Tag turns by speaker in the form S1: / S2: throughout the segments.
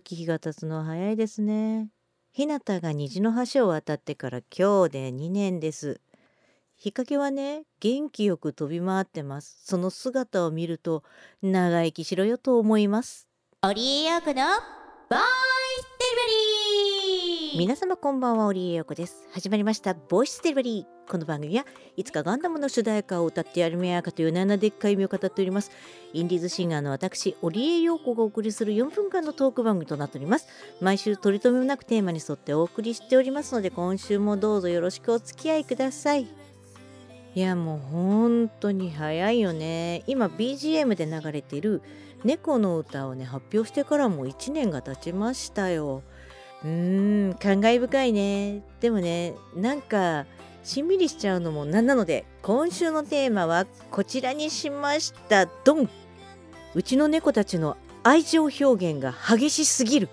S1: 月日が経つのは早いですね。ひなたが虹の橋を渡ってから今日で2年です。日陰はね、元気よく飛び回ってます。その姿を見ると、長生きしろよと思います。
S2: オリエヨーコのボーン
S1: 皆様こんばんは、オリエヨコです。始まりました、ボイスデリバリー。この番組はいつかガンダムの主題歌を歌ってやるめやかという7でっかい意味を語っております。インディーズシンガーの私、オリエヨコがお送りする4分間のトーク番組となっております。毎週取り留めもなくテーマに沿ってお送りしておりますので、今週もどうぞよろしくお付き合いください。いやもう本当に早いよね今 BGM で流れている「猫の歌」をね発表してからもう1年が経ちましたようーん感慨深いね。でもねなんかしんみりしちゃうのもなんなので今週のテーマはこちらにしました。ドン。うちの猫たちの愛情表現が激しすぎる。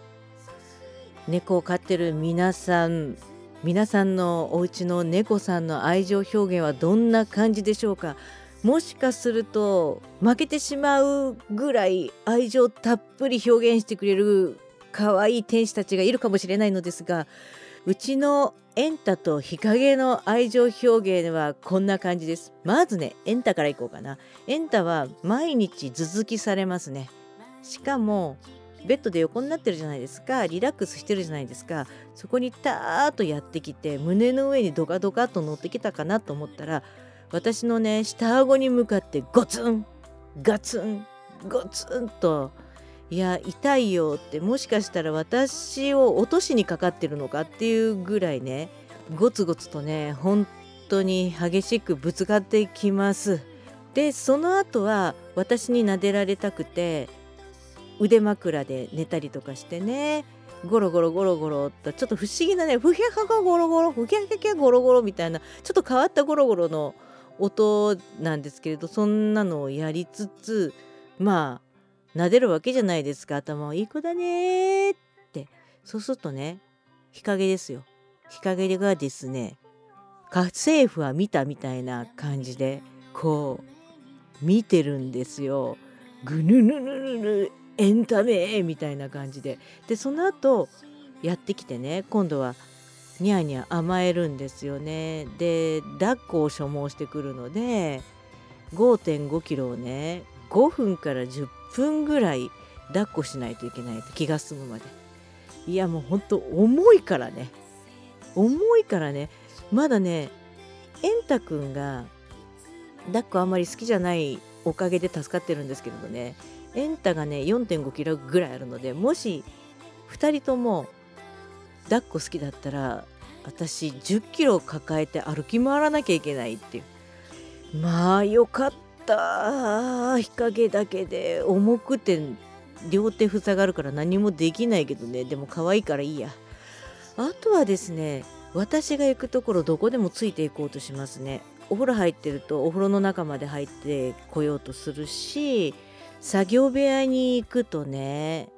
S1: 猫を飼ってる皆さん皆さんのお家の猫さんの愛情表現はどんな感じでしょうか。もしかすると負けてしまうぐらい愛情たっぷり表現してくれる可愛い天使たちがいるかもしれないのですがうちのエンタと日陰の愛情表現はこんな感じです。まずねエンタからいこうかな。エンタは毎日頭突きされますね。しかもベッドで横になってるじゃないですか。リラックスしてるじゃないですか。そこにターッとやってきて胸の上にドカドカと乗ってきたかなと思ったら私のね下顎に向かってゴツンガツンゴツンといや痛いよってもしかしたら私を落としにかかってるのかっていうぐらいねゴツゴツとね本当に激しくぶつかってきます。でその後は私に撫でられたくて腕枕で寝たりとかしてねゴロゴロゴロゴロとちょっと不思議なねふひゃはがゴロゴロふひゃひゃひゃゴロゴロみたいなちょっと変わったゴロゴロの音なんですけれどそんなのをやりつつまあ撫でるわけじゃないですか。頭をいい子だねって。そうするとね日陰ですよ。日陰がですね家政婦は見たみたいな感じでこう見てるんですよ。ぐぬぬぬぬぬエンタメみたいな感じで。でその後やってきてね今度はニャーニャー甘えるんですよね。で抱っこを所望してくるので5.5キロをね5分から10分ぐらい抱っこしないといけないと気が済むまで。いやもうほんと重いからね。重いからね。まだねエンタくんが抱っこあんまり好きじゃないおかげで助かってるんですけれどね。エンタがね4.5キロぐらいあるのでもし2人とも抱っこ好きだったら私10キロ抱えて歩き回らなきゃいけないっていう。まあよかった。た。日陰だけで重くて両手塞がるから何もできないけどね。でも可愛いからいいや。あとはですね私が行くところどこでもついていこうとしますね。お風呂入ってるとお風呂の中まで入ってこようとするし作業部屋に行くとね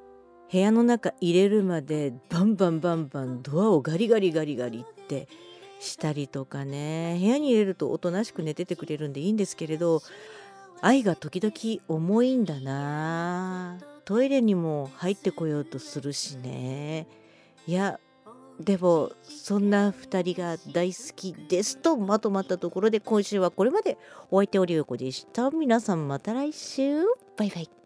S1: 部屋の中入れるまでバンバンバンバンドアをガリガリガリガリってしたりとかね。部屋に入れるとおとなしく寝ててくれるんでいいんですけれど愛が時々重いんだな。トイレにも入ってこようとするしね。いやでもそんな2人が大好きですとまとまったところで今週はこれまで。お相手おりよこでした。皆さんまた来週。バイバイ。